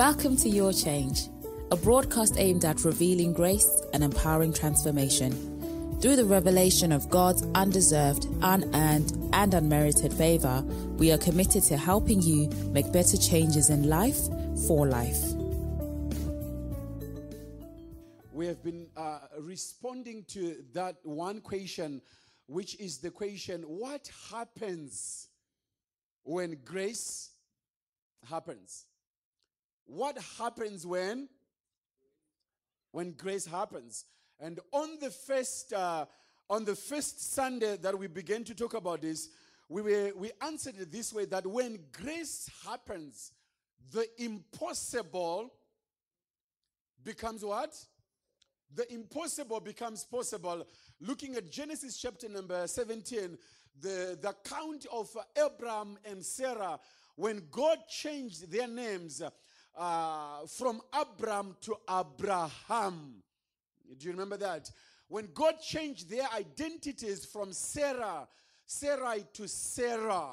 Welcome to Your Change, a broadcast aimed at revealing grace and empowering transformation. Through the revelation of God's undeserved, unearned, and unmerited favor, we are committed to helping you make better changes in life for life. We have been uh, responding to that one question, which is the question what happens when grace happens? What happens when? When grace happens. And on the first uh, on the first Sunday that we began to talk about this, we were, we answered it this way that when grace happens, the impossible becomes what? The impossible becomes possible. Looking at Genesis chapter number 17, the, the account of Abraham and Sarah, when God changed their names, uh, from Abram to Abraham. Do you remember that? When God changed their identities from Sarah, Sarai to Sarah.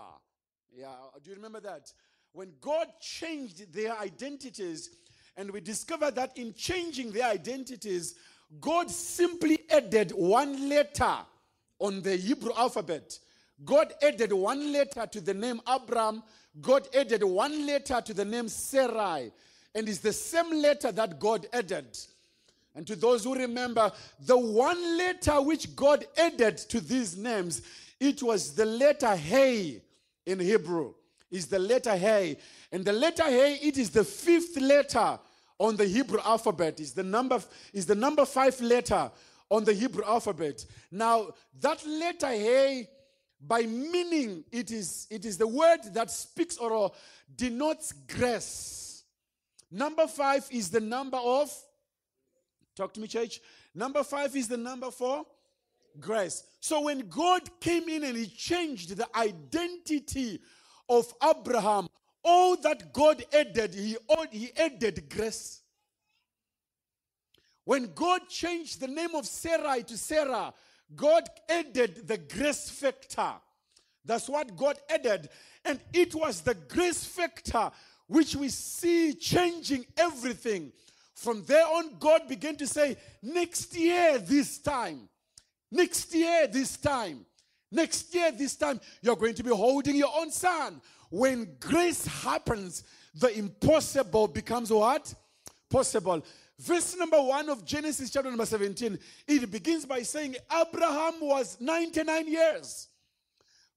Yeah, do you remember that? When God changed their identities, and we discovered that in changing their identities, God simply added one letter on the Hebrew alphabet. God added one letter to the name Abram God added one letter to the name Sarai, and it's the same letter that God added. And to those who remember, the one letter which God added to these names, it was the letter Hey in Hebrew. Is the letter Hey. And the letter Hey, it is the fifth letter on the Hebrew alphabet. Is the number is the number five letter on the Hebrew alphabet. Now, that letter Hey by meaning, it is, it is the word that speaks or denotes grace. Number five is the number of, talk to me, church. Number five is the number for grace. So when God came in and He changed the identity of Abraham, all that God added, He, he added grace. When God changed the name of Sarai to Sarah, God added the grace factor. That's what God added. And it was the grace factor which we see changing everything. From there on, God began to say, next year, this time, next year, this time, next year, this time, you're going to be holding your own son. When grace happens, the impossible becomes what? Possible. Verse number one of Genesis chapter number 17, it begins by saying Abraham was 99 years,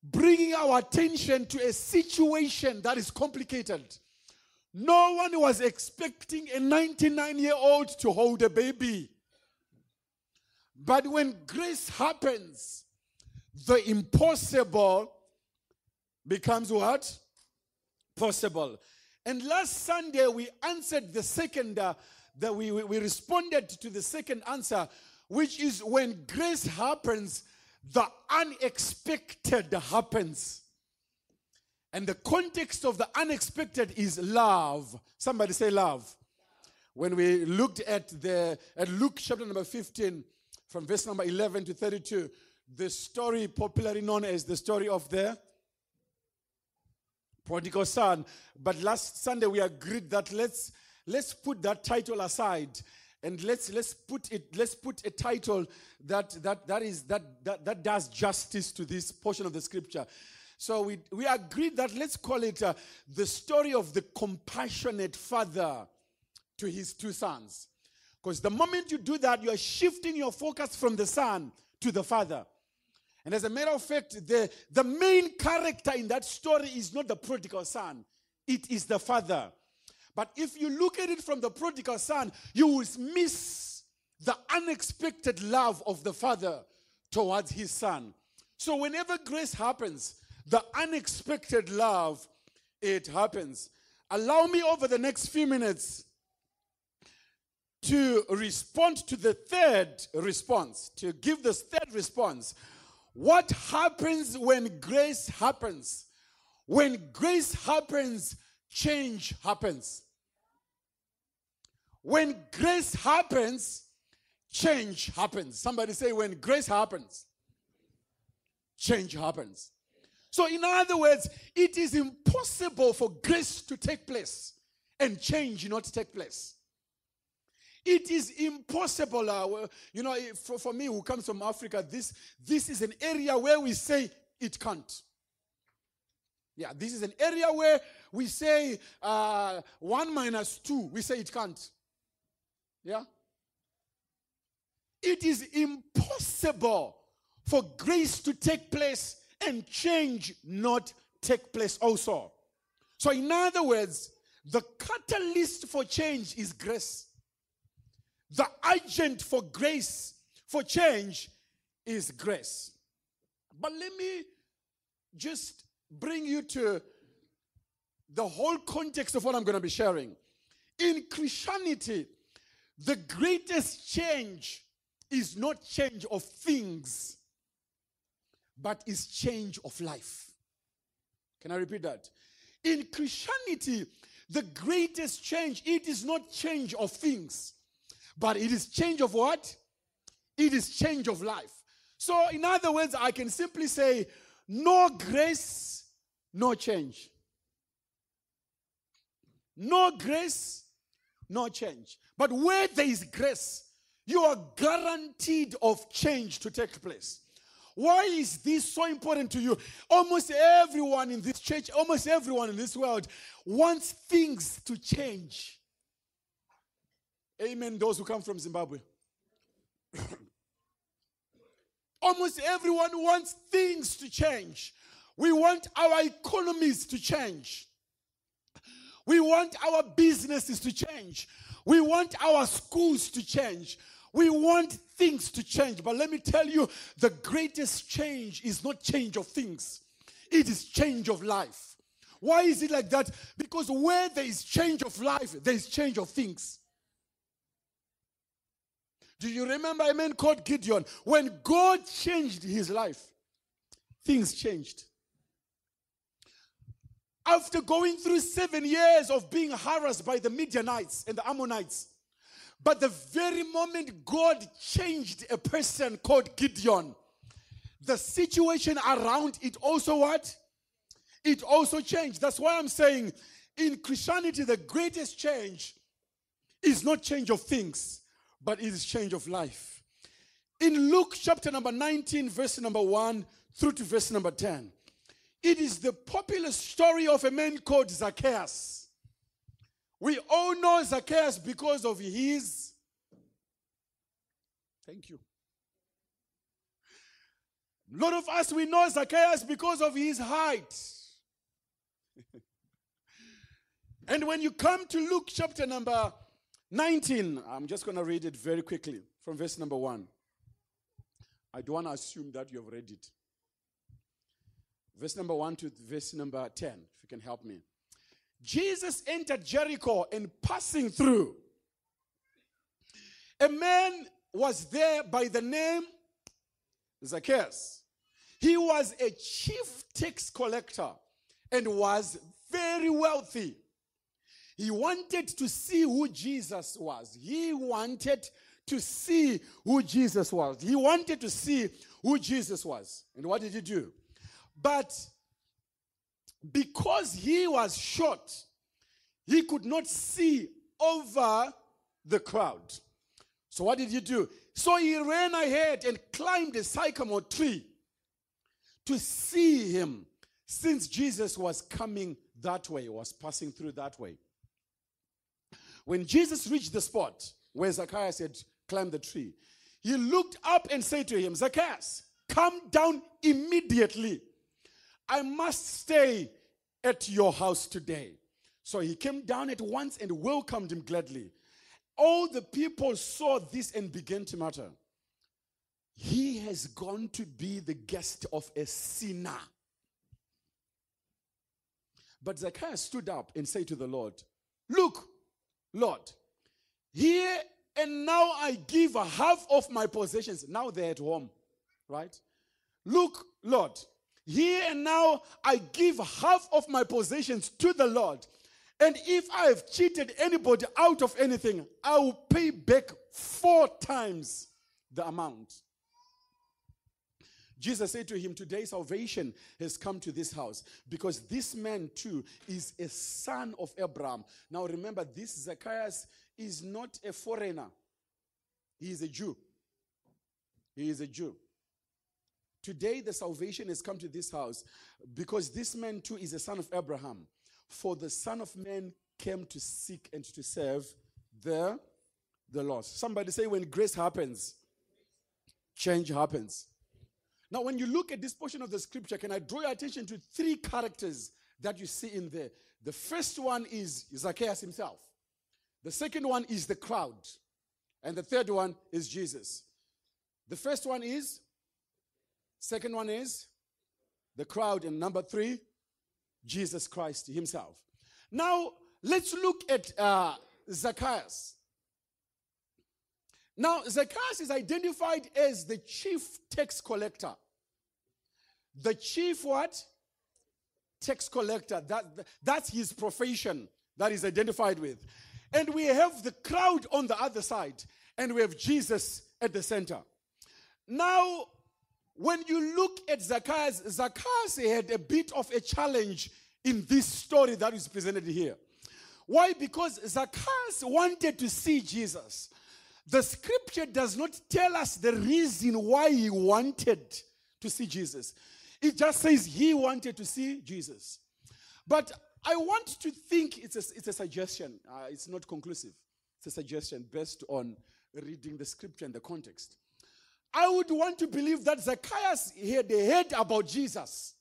bringing our attention to a situation that is complicated. No one was expecting a 99 year old to hold a baby. But when grace happens, the impossible becomes what? Possible. And last Sunday, we answered the second. Uh, that we, we responded to the second answer, which is when grace happens, the unexpected happens. And the context of the unexpected is love. Somebody say love. When we looked at the at Luke chapter number 15, from verse number 11 to 32, the story popularly known as the story of the prodigal son. But last Sunday we agreed that let's let's put that title aside and let's let's put it let's put a title that that that is that that, that does justice to this portion of the scripture. So we we agreed that let's call it uh, the story of the compassionate father to his two sons. Because the moment you do that you are shifting your focus from the son to the father. And as a matter of fact the the main character in that story is not the prodigal son. It is the father but if you look at it from the prodigal son, you will miss the unexpected love of the father towards his son. So whenever grace happens, the unexpected love, it happens. Allow me over the next few minutes to respond to the third response, to give this third response. What happens when grace happens? When grace happens, change happens. When grace happens, change happens. Somebody say, when grace happens, change happens. So, in other words, it is impossible for grace to take place and change not take place. It is impossible. Uh, you know, for, for me who comes from Africa, this, this is an area where we say it can't. Yeah, this is an area where we say uh, 1 minus 2, we say it can't. Yeah? It is impossible for grace to take place and change not take place also. So, in other words, the catalyst for change is grace. The agent for grace, for change, is grace. But let me just bring you to the whole context of what I'm going to be sharing. In Christianity, the greatest change is not change of things, but is change of life. Can I repeat that? In Christianity, the greatest change, it is not change of things, but it is change of what? It is change of life. So, in other words, I can simply say, no grace, no change. No grace, no change. But where there is grace, you are guaranteed of change to take place. Why is this so important to you? Almost everyone in this church, almost everyone in this world wants things to change. Amen. Those who come from Zimbabwe. almost everyone wants things to change. We want our economies to change. We want our businesses to change. We want our schools to change. We want things to change. But let me tell you, the greatest change is not change of things, it is change of life. Why is it like that? Because where there is change of life, there is change of things. Do you remember a man called Gideon? When God changed his life, things changed. After going through seven years of being harassed by the Midianites and the Ammonites, but the very moment God changed a person called Gideon, the situation around it also what? It also changed. That's why I'm saying in Christianity, the greatest change is not change of things, but it is change of life. In Luke chapter number 19, verse number 1 through to verse number 10, it is the popular story of a man called Zacchaeus. We all know Zacchaeus because of his. Thank you. A lot of us, we know Zacchaeus because of his height. and when you come to Luke chapter number 19, I'm just going to read it very quickly from verse number 1. I don't want to assume that you have read it. Verse number 1 to verse number 10, if you can help me. Jesus entered Jericho and passing through, a man was there by the name Zacchaeus. He was a chief tax collector and was very wealthy. He wanted to see who Jesus was. He wanted to see who Jesus was. He wanted to see who Jesus was. And what did he do? But because he was short, he could not see over the crowd. So, what did he do? So, he ran ahead and climbed a sycamore tree to see him since Jesus was coming that way, was passing through that way. When Jesus reached the spot where Zacchaeus had climbed the tree, he looked up and said to him, Zacchaeus, come down immediately. I must stay at your house today. So he came down at once and welcomed him gladly. All the people saw this and began to mutter. He has gone to be the guest of a sinner. But Zacchaeus stood up and said to the Lord, Look, Lord, here and now I give a half of my possessions. Now they're at home, right? Look, Lord, here and now I give half of my possessions to the Lord. And if I have cheated anybody out of anything, I will pay back four times the amount. Jesus said to him, Today salvation has come to this house because this man too is a son of Abraham. Now remember, this Zacchaeus is not a foreigner, he is a Jew. He is a Jew. Today, the salvation has come to this house because this man too is a son of Abraham. For the Son of Man came to seek and to serve the, the lost. Somebody say, when grace happens, change happens. Now, when you look at this portion of the scripture, can I draw your attention to three characters that you see in there? The first one is Zacchaeus himself, the second one is the crowd, and the third one is Jesus. The first one is, second one is the crowd, and number three, Jesus Christ himself. Now, let's look at uh, Zacchaeus. Now, Zacchaeus is identified as the chief tax collector. The chief what? Tax collector. That, that's his profession that is identified with. And we have the crowd on the other side, and we have Jesus at the center. Now, when you look at Zacchaeus, Zacchaeus had a bit of a challenge in this story that is presented here. Why? Because Zacchaeus wanted to see Jesus. The scripture does not tell us the reason why he wanted to see Jesus. It just says he wanted to see Jesus. But I want to think it's a, it's a suggestion. Uh, it's not conclusive. It's a suggestion based on reading the scripture and the context. I would want to believe that Zacchaeus had heard about Jesus.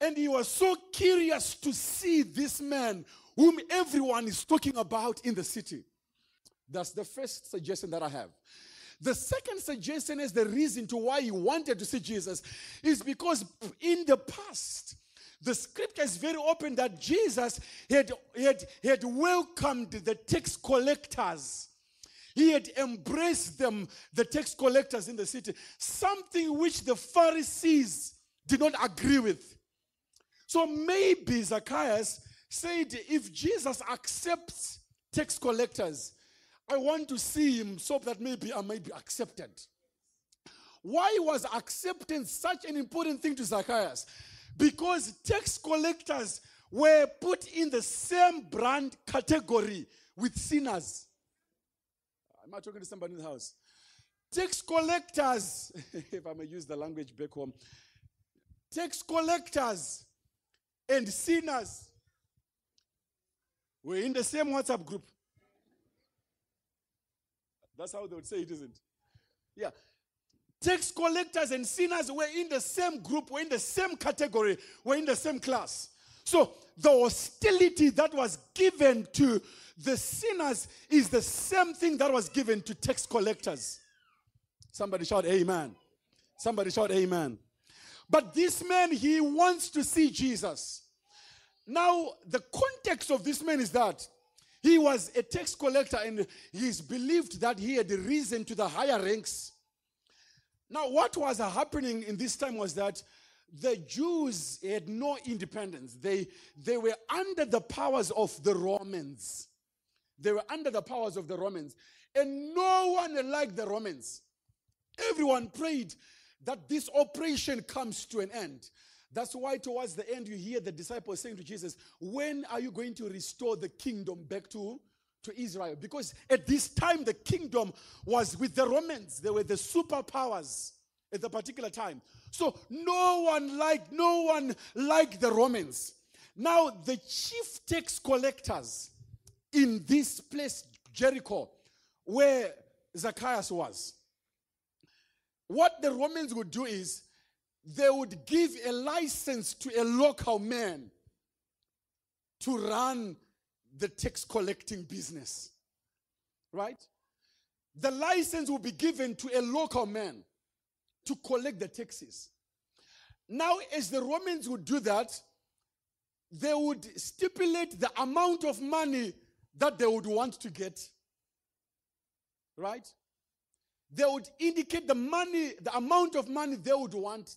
And he was so curious to see this man whom everyone is talking about in the city. That's the first suggestion that I have. The second suggestion is the reason to why he wanted to see Jesus is because in the past, the scripture is very open that Jesus had, had, had welcomed the tax collectors. He had embraced them, the tax collectors in the city, something which the Pharisees did not agree with. So maybe Zacchaeus said, if Jesus accepts tax collectors, I want to see him so that maybe I may be accepted. Why was acceptance such an important thing to Zacchaeus? Because tax collectors were put in the same brand category with sinners. Am I talking to somebody in the house? Tax collectors, if I may use the language back home, tax collectors and sinners were in the same WhatsApp group. That's how they would say it, isn't? Yeah. Tax collectors and sinners were in the same group, were in the same category, were in the same class. So the hostility that was given to the sinners is the same thing that was given to tax collectors. Somebody shout amen. Somebody shout amen. But this man, he wants to see Jesus. Now, the context of this man is that he was a tax collector and he's believed that he had risen to the higher ranks. Now, what was happening in this time was that the Jews had no independence. They, they were under the powers of the Romans. They were under the powers of the Romans. And no one liked the Romans. Everyone prayed that this operation comes to an end. That's why, towards the end, you hear the disciples saying to Jesus, When are you going to restore the kingdom back to, to Israel? Because at this time, the kingdom was with the Romans, they were the superpowers at the particular time. So no one liked, no one liked the Romans. Now, the chief tax collectors in this place, Jericho, where Zacchaeus was, what the Romans would do is they would give a license to a local man to run the tax collecting business. Right? The license will be given to a local man to collect the taxes. Now, as the Romans would do that, they would stipulate the amount of money that they would want to get. Right? They would indicate the money, the amount of money they would want.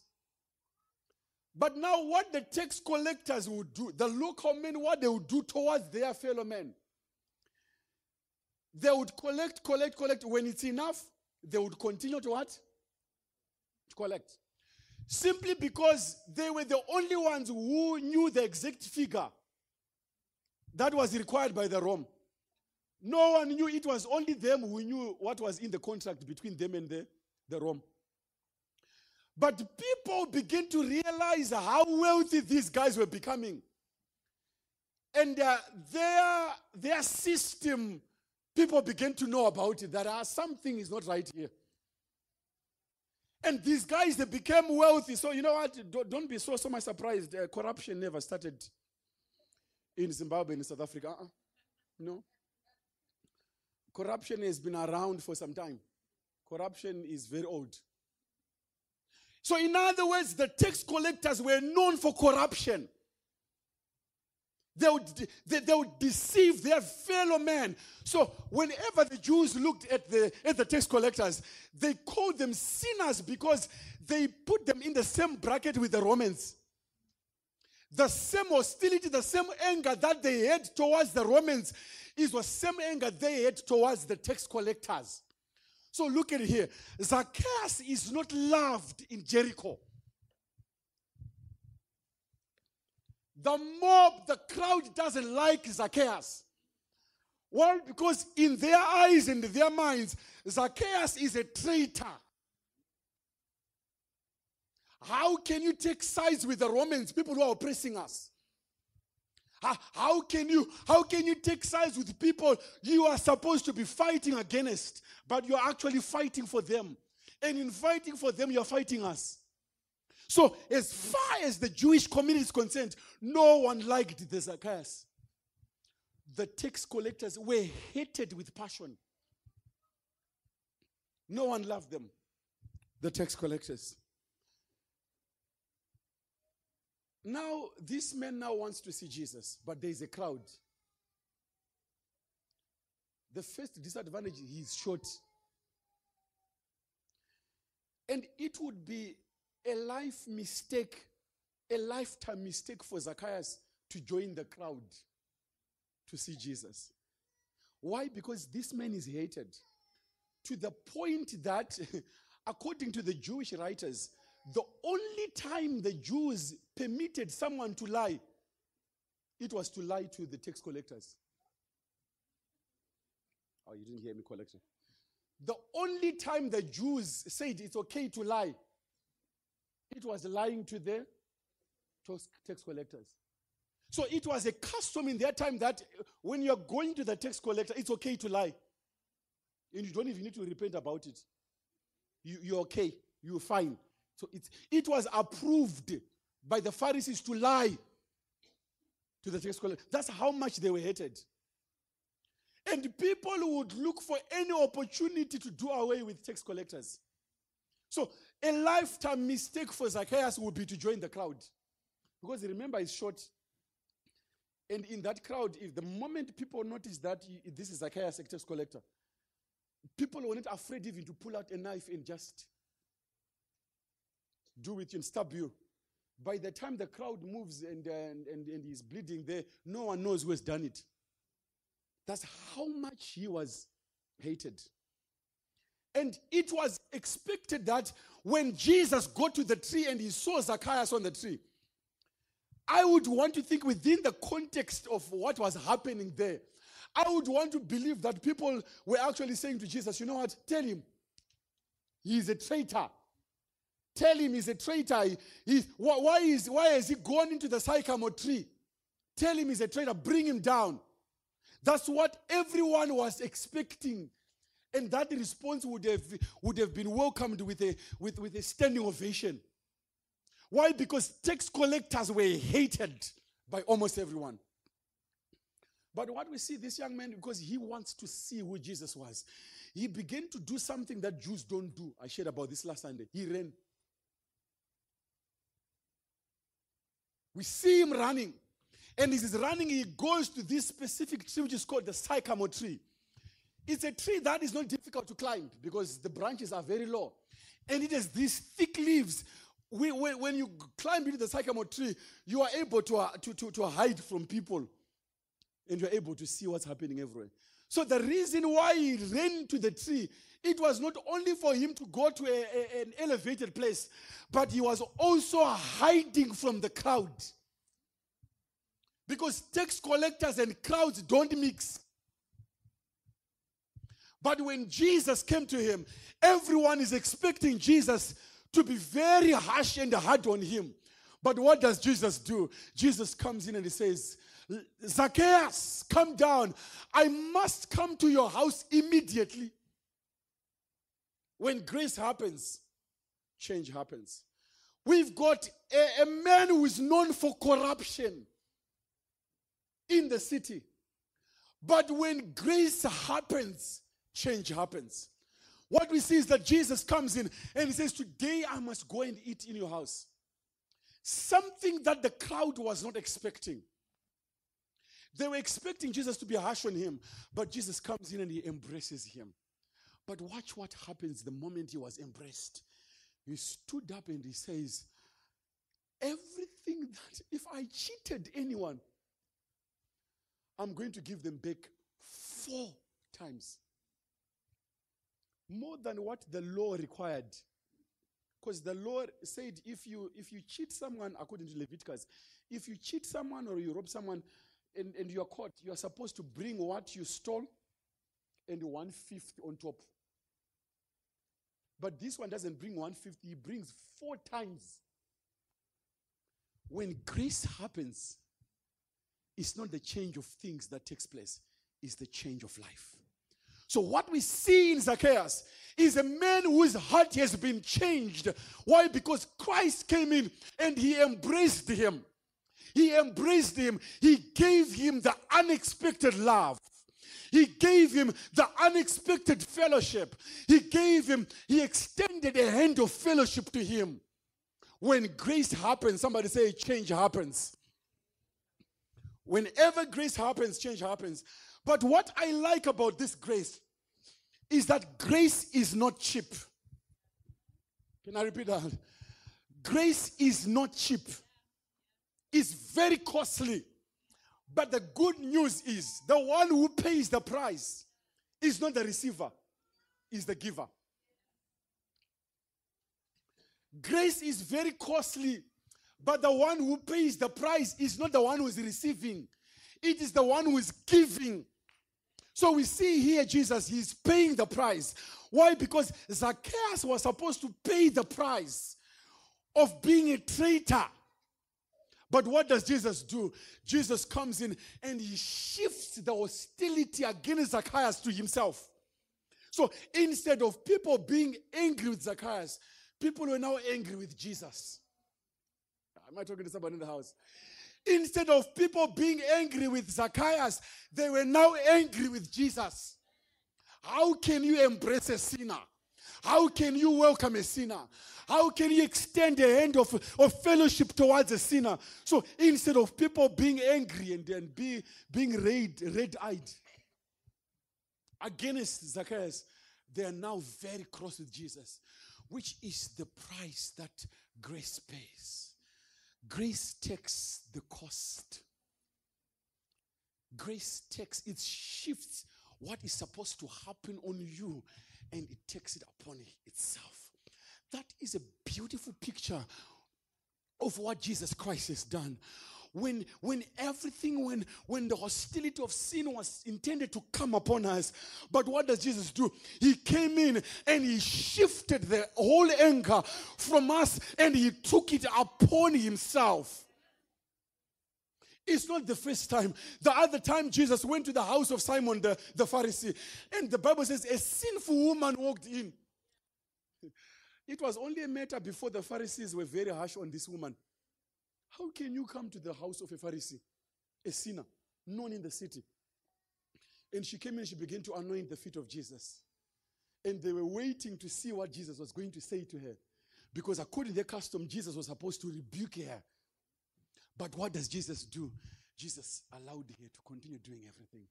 But now, what the tax collectors would do, the local men, what they would do towards their fellow men, they would collect, collect, collect. When it's enough, they would continue to what? Collect. simply because they were the only ones who knew the exact figure that was required by the Rome. No one knew, it was only them who knew what was in the contract between them and the, the Rome. But people begin to realize how wealthy these guys were becoming. And uh, their, their system, people begin to know about it, that uh, something is not right here. And these guys, they became wealthy. So, you know what? Don't, be so, so much surprised. Uh, corruption never started in Zimbabwe, in South Africa. Uh-uh. No. Corruption has been around for some time. Corruption is very old. So, in other words, the tax collectors were known for corruption. They would, they, they would deceive their fellow man. So, whenever the Jews looked at the, at the tax collectors, they called them sinners because they put them in the same bracket with the Romans. The same hostility, the same anger that they had towards the Romans is the same anger they had towards the tax collectors. So look at here. Zacchaeus is not loved in Jericho. The mob, the crowd doesn't like Zacchaeus. Why? Because in their eyes and their minds, Zacchaeus is a traitor. How can you take sides with the Romans, people who are oppressing us? How, how, can you how can you take sides with people you are supposed to be fighting against, but you're actually fighting for them? And in fighting for them, you're fighting us. So, as far as the Jewish community is concerned, no one liked the Zacchaeus. The tax collectors were hated with passion. No one loved them, the tax collectors. Now, this man now wants to see Jesus, but there is a crowd. The first disadvantage, he's short. And it would be a life mistake, a lifetime mistake for Zacchaeus to join the crowd to see Jesus. Why? Because this man is hated to the point that, according to the Jewish writers, the only time the Jews permitted someone to lie, it was to lie to the tax collectors. Oh, you didn't hear me collection. The only time the Jews said it's okay to lie, it was lying to the tax collectors. So it was a custom in their time that when you're going to the tax collector, it's okay to lie. And you don't even need to repent about it. You, you're okay. You're fine. So it, it was approved by the Pharisees to lie to the tax collector. That's how much they were hated. And people would look for any opportunity to do away with tax collectors. So a lifetime mistake for Zacchaeus would be to join the crowd. Because remember, it's short. And in that crowd, if the moment people notice that this is Zacchaeus, a tax collector, people were not afraid even to pull out a knife and just do it and stab you. By the time the crowd moves and, and, and, and he's bleeding there, no one knows who has done it. That's how much he was hated. And it was expected that when Jesus got to the tree and he saw Zacchaeus on the tree, I would want to think within the context of what was happening there. I would want to believe that people were actually saying to Jesus, you know what? Tell him he's a traitor. Tell him he's a traitor. He, why, is, why has he gone into the sycamore tree? Tell him he's a traitor. Bring him down. That's what everyone was expecting. And that response would have, would have been welcomed with a, with, with a standing ovation. Why? Because tax collectors were hated by almost everyone. But what we see, this young man, because he wants to see who Jesus was, he began to do something that Jews don't do. I shared about this last Sunday. He ran. We see him running. And as he's running, he goes to this specific tree, which is called the sycamore tree. It's a tree that is not difficult to climb because the branches are very low. And it has these thick leaves. We, when, when, you climb into the sycamore tree, you are able to, uh, to, to, to hide from people. And you're able to see what's happening everywhere. So the reason why he ran to the tree It was not only for him to go to a, a, an elevated place, but he was also hiding from the crowd. Because tax collectors and crowds don't mix. But when Jesus came to him, everyone is expecting Jesus to be very harsh and hard on him. But what does Jesus do? Jesus comes in and he says, Zacchaeus, come down. I must come to your house immediately. When grace happens, change happens. We've got a, a man who is known for corruption in the city. But when grace happens, change happens. What we see is that Jesus comes in and he says, Today I must go and eat in your house. Something that the crowd was not expecting. They were expecting Jesus to be harsh on him, but Jesus comes in and he embraces him. But watch what happens the moment he was embraced. He stood up and he says, Everything that, if I cheated anyone, I'm going to give them back four times. More than what the law required. Because the law said if you if you cheat someone, according to Leviticus, if you cheat someone or you rob someone and, and you're caught, you're supposed to bring what you stole and one fifth on top. But this one doesn't bring one fifth, he brings four times. When grace happens, it's not the change of things that takes place, it's the change of life. So, what we see in Zacchaeus is a man whose heart has been changed. Why? Because Christ came in and he embraced him. He embraced him. He gave him the unexpected love. He gave him the unexpected fellowship. He gave him, he extended a hand of fellowship to him. When grace happens, somebody say change happens. Whenever grace happens, change happens. But what I like about this grace is that grace is not cheap. Can I repeat that? Grace is not cheap. It's very costly. But the good news is the one who pays the price is not the receiver, is the giver. Grace is very costly, but the one who pays the price is not the one who is receiving, it is the one who is giving. So we see here Jesus, he's paying the price. Why? Because Zacchaeus was supposed to pay the price of being a traitor. But what does Jesus do? Jesus comes in and he shifts the hostility against Zacchaeus to himself. So instead of people being angry with Zacchaeus, people were now angry with Jesus. Am I talking to somebody in the house? Instead of people being angry with Zacchaeus, they were now angry with Jesus. How can you embrace a sinner? How can you welcome a sinner? How can you extend a hand of, of fellowship towards a sinner? So instead of people being angry and, then be, being red, red-eyed against Zacchaeus, they are now very cross with Jesus, which is the price that grace pays. Grace takes the cost. Grace takes, it shifts what is supposed to happen on you and it takes it upon itself. That is a beautiful picture of what Jesus Christ has done when when everything when when the hostility of sin was intended to come upon us but what does jesus do he came in and he shifted the whole anger from us and he took it upon himself it's not the first time. The other time Jesus went to the house of Simon the, the Pharisee, and the Bible says a sinful woman walked in. It was only a matter before the Pharisees were very harsh on this woman. How can you come to the house of a Pharisee, a sinner, known in the city? And she came and she began to anoint the feet of Jesus. And they were waiting to see what Jesus was going to say to her. Because according to their custom, Jesus was supposed to rebuke her. But what does Jesus do? Jesus allowed her to continue doing everything.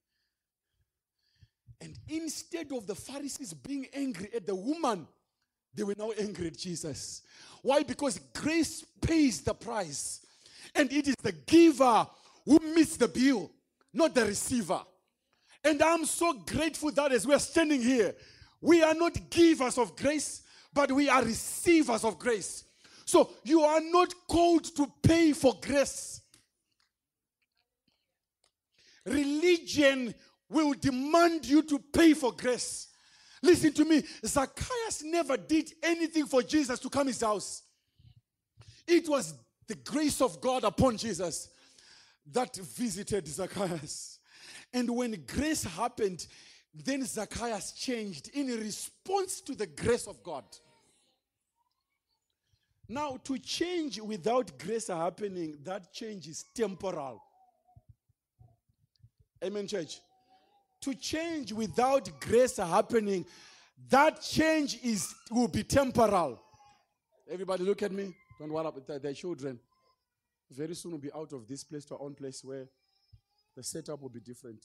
And instead of the Pharisees being angry at the woman, they were now angry at Jesus. Why? Because grace pays the price. And it is the giver who meets the bill, not the receiver. And I'm so grateful that as we're standing here, We are not givers of grace, but we are receivers of grace. So you are not called to pay for grace. Religion will demand you to pay for grace. Listen to me. Zacchaeus never did anything for Jesus to come his house. It was the grace of God upon Jesus that visited Zacchaeus. And when grace happened, then Zacchaeus changed in response to the grace of God. Now, to change without grace happening, that change is temporal. Amen, church. To change without grace happening, that change is will be temporal. Everybody, look at me. Don't worry about their children. Very soon we'll be out of this place to our own place where the setup will be different.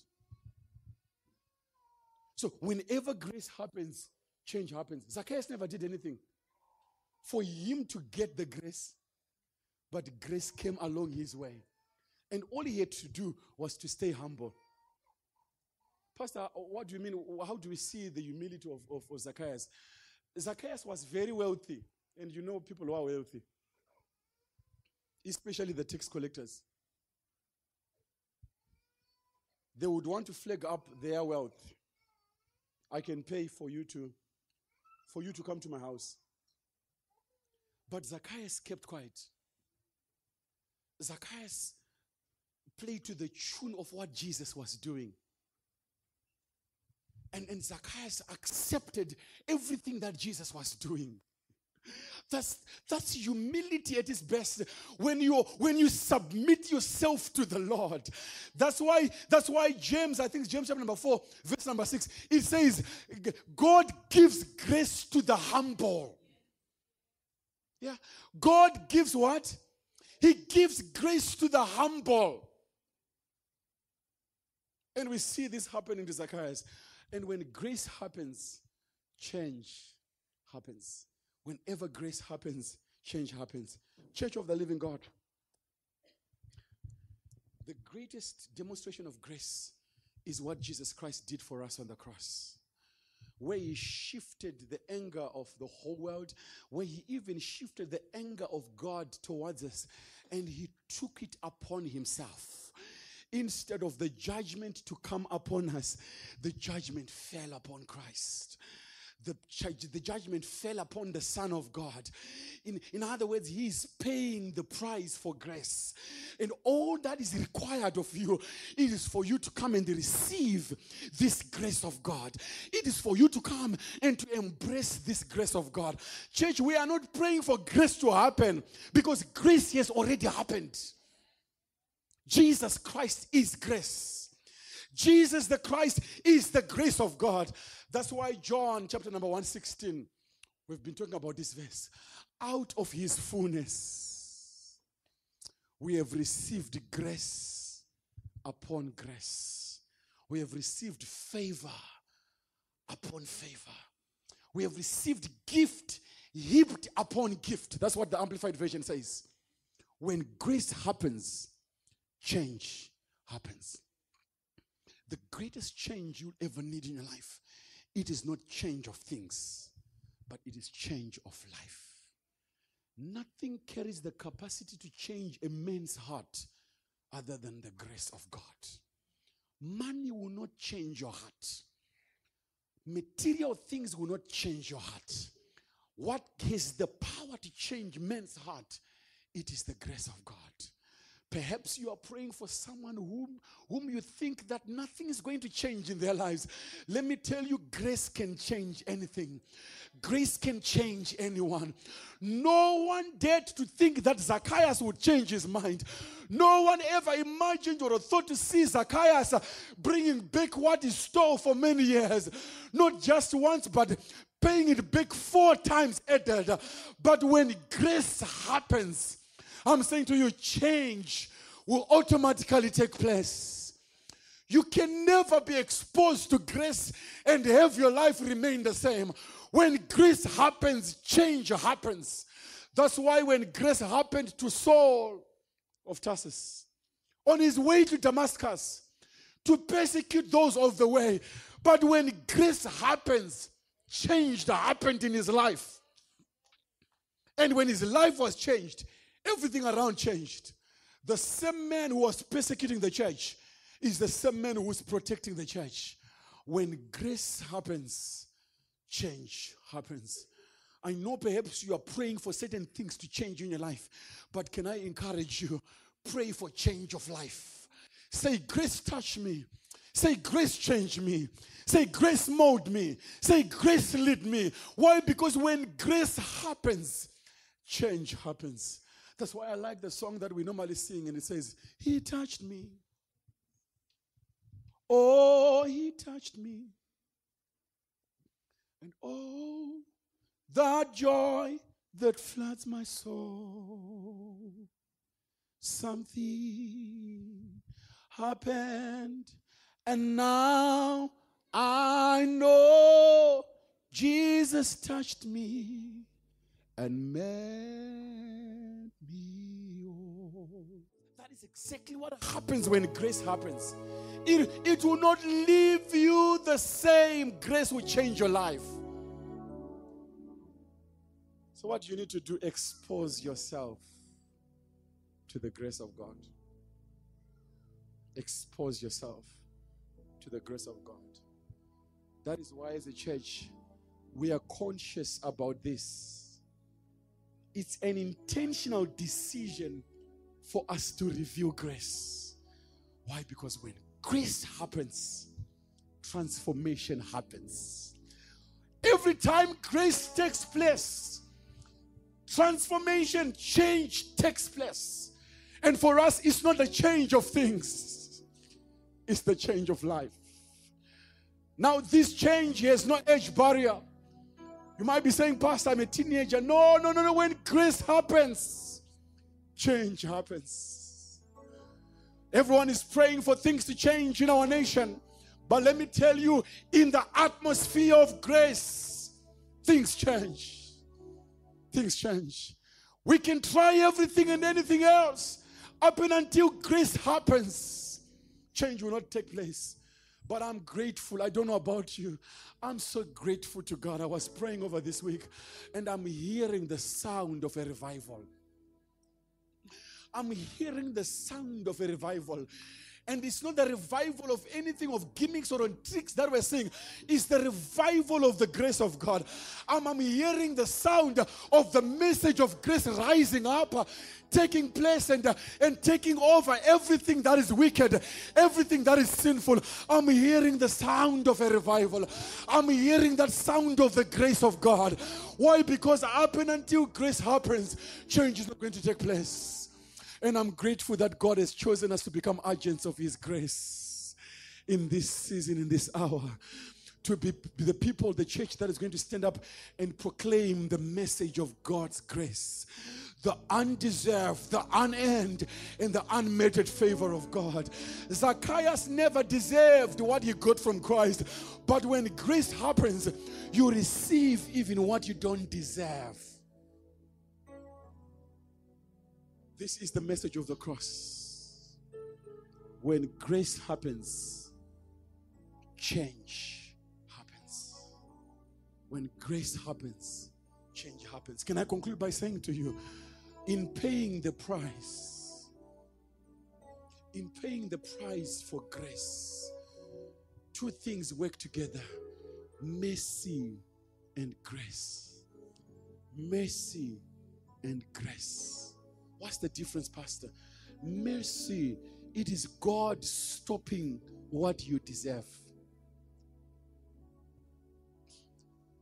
So, whenever grace happens, change happens. Zacchaeus never did anything for him to get the grace, but grace came along his way. And all he had to do was to stay humble. Pastor, what do you mean? How do we see the humility of, of, of Zacchaeus? Zacchaeus was very wealthy, and you know people who are wealthy, especially the tax collectors. They would want to flag up their wealth. I can pay for you to for you to come to my house. But Zacchaeus kept quiet. Zacchaeus played to the tune of what Jesus was doing. And, and Zacchaeus accepted everything that Jesus was doing. That's, that's humility at its best. When you when you submit yourself to the Lord. That's why that's why James, I think James chapter number four, verse number six, it says, God gives grace to the humble. Yeah. God gives what? He gives grace to the humble. And we see this happening to Zacchaeus. And when grace happens, change happens. Whenever grace happens, change happens. Church of the Living God. The greatest demonstration of grace is what Jesus Christ did for us on the cross. Where he shifted the anger of the whole world, where he even shifted the anger of God towards us, and he took it upon himself. Instead of the judgment to come upon us, the judgment fell upon Christ the, the judgment fell upon the Son of God. In, in other words, He is paying the price for grace. And all that is required of you, it is for you to come and receive this grace of God. It is for you to come and to embrace this grace of God. Church, we are not praying for grace to happen because grace has already happened. Jesus Christ is grace. Jesus the Christ is the grace of God. That's why John chapter number 116, we've been talking about this verse. Out of his fullness, we have received grace upon grace. We have received favor upon favor. We have received gift heaped upon gift. That's what the Amplified Version says. When grace happens, change happens. The greatest change you'll ever need in your life it is not change of things, but it is change of life. Nothing carries the capacity to change a man's heart other than the grace of God. Money will not change your heart. Material things will not change your heart. What has the power to change man's heart? It is the grace of God. Perhaps you are praying for someone whom, whom you think that nothing is going to change in their lives. Let me tell you, grace can change anything. Grace can change anyone. No one dared to think that Zacchaeus would change his mind. No one ever imagined or thought to see Zacchaeus bringing back what he stole for many years. Not just once, but paying it back four times added. But when grace happens, I'm saying to you, change will automatically take place. You can never be exposed to grace and have your life remain the same. When grace happens, change happens. That's why when grace happened to Saul of Tarsus, on his way to Damascus, to persecute those of the way, but when grace happens, changed happened in his life. And when his life was changed, everything around changed. The same man who was persecuting the church is the same man who is protecting the church. When grace happens, change happens. I know perhaps you are praying for certain things to change in your life, but can I encourage you? Pray for change of life. Say, Grace touch me. Say, Grace change me. Say, Grace mold me. Say, Grace lead me. Why? Because when grace happens, change happens. That's why I like the song that we normally sing, and it says, He touched me. Oh, He touched me. And oh, that joy that floods my soul. Something happened, and now I know Jesus touched me and made me whole. That is exactly what happens when grace happens. It, it will not leave you the same. Grace will change your life. So, what you need to do, expose yourself to the grace of God. Expose yourself to the grace of God. That is why, as a church, we are conscious about this. It's an intentional decision for us to reveal grace. Why? Because when grace happens, transformation happens. Every time grace takes place, transformation, change takes place. And for us, it's not the change of things, it's the change of life. Now, this change has no age barrier. You might be saying, Pastor, I'm a teenager. No, no, no, no. When grace happens, change happens. Everyone is praying for things to change in our nation. But let me tell you, in the atmosphere of grace, things change. Things change. We can try everything and anything else up and until grace happens. Change will not take place. But I'm grateful. I don't know about you. I'm so grateful to God. I was praying over this week and I'm hearing the sound of a revival. I'm hearing the sound of a revival. And it's not the revival of anything of gimmicks or on tricks that we're seeing. It's the revival of the grace of God. I'm, I'm hearing the sound of the message of grace rising up, uh, taking place, and, uh, and taking over everything that is wicked, everything that is sinful. I'm hearing the sound of a revival. I'm hearing that sound of the grace of God. Why? Because up until grace happens, change is not going to take place. And I'm grateful that God has chosen us to become agents of His grace in this season, in this hour. To be the people, the church that is going to stand up and proclaim the message of God's grace the undeserved, the unearned, and the unmerited favor of God. Zacchaeus never deserved what he got from Christ, but when grace happens, you receive even what you don't deserve. This is the message of the cross. When grace happens, change happens. When grace happens, change happens. Can I conclude by saying to you, in paying the price, in paying the price for grace, two things work together mercy and grace. Mercy and grace. What's the difference, Pastor? Mercy, it is God stopping what you deserve.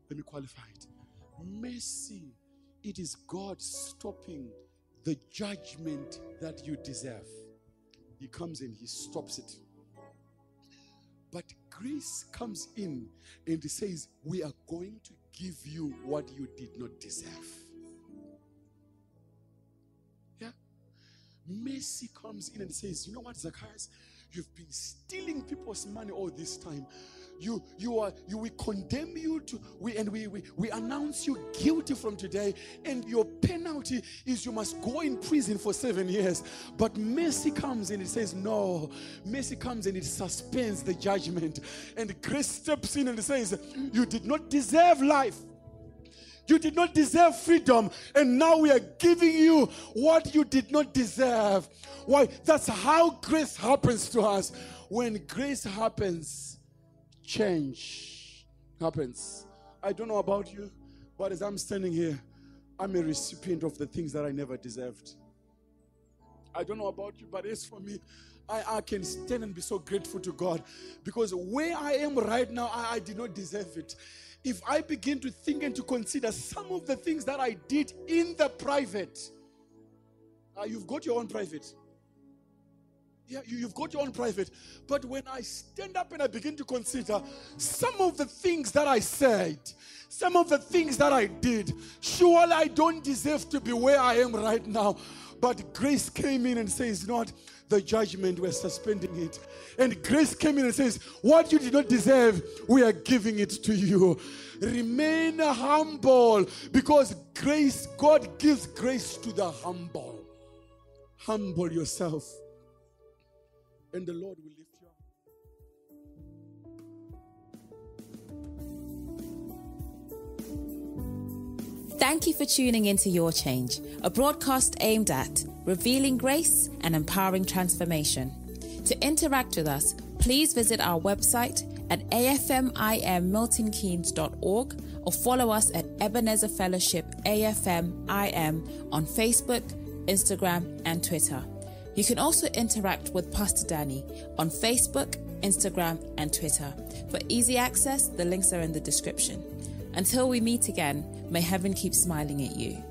Let me qualify it. Mercy, it is God stopping the judgment that you deserve. He comes in, He stops it. But grace comes in and He says, We are going to give you what you did not deserve. Mercy comes in and says, You know what, Zacchaeus? You've been stealing people's money all this time. you you are you we condemn you to we and we, we we announce you guilty from today and your penalty is you must go in prison for seven years but mercy comes and it says no mercy comes and it suspends the judgment and grace steps in and says you did not deserve life you did not deserve freedom, and now we are giving you what you did not deserve. Why? That's how grace happens to us. When grace happens, change happens. I don't know about you, but as I'm standing here, I'm a recipient of the things that I never deserved. I don't know about you, but as for me, I, I can stand and be so grateful to God because where I am right now, I, I did not deserve it if I begin to think and to consider some of the things that I did in the private, uh, you've got your own private. Yeah, you, you've got your own private. But when I stand up and I begin to consider some of the things that I said, some of the things that I did, surely I don't deserve to be where I am right now. But grace came in and says, you know what? The judgment, we're suspending it. And grace came in and says, What you did not deserve, we are giving it to you. Remain humble because grace, God gives grace to the humble. Humble yourself, and the Lord will lift you up. Thank you for tuning into Your Change, a broadcast aimed at revealing grace and empowering transformation. To interact with us, please visit our website at afmimmiltonkeynes.org or follow us at Ebenezer Fellowship AFMIM on Facebook, Instagram, and Twitter. You can also interact with Pastor Danny on Facebook, Instagram, and Twitter. For easy access, the links are in the description. Until we meet again, may heaven keep smiling at you.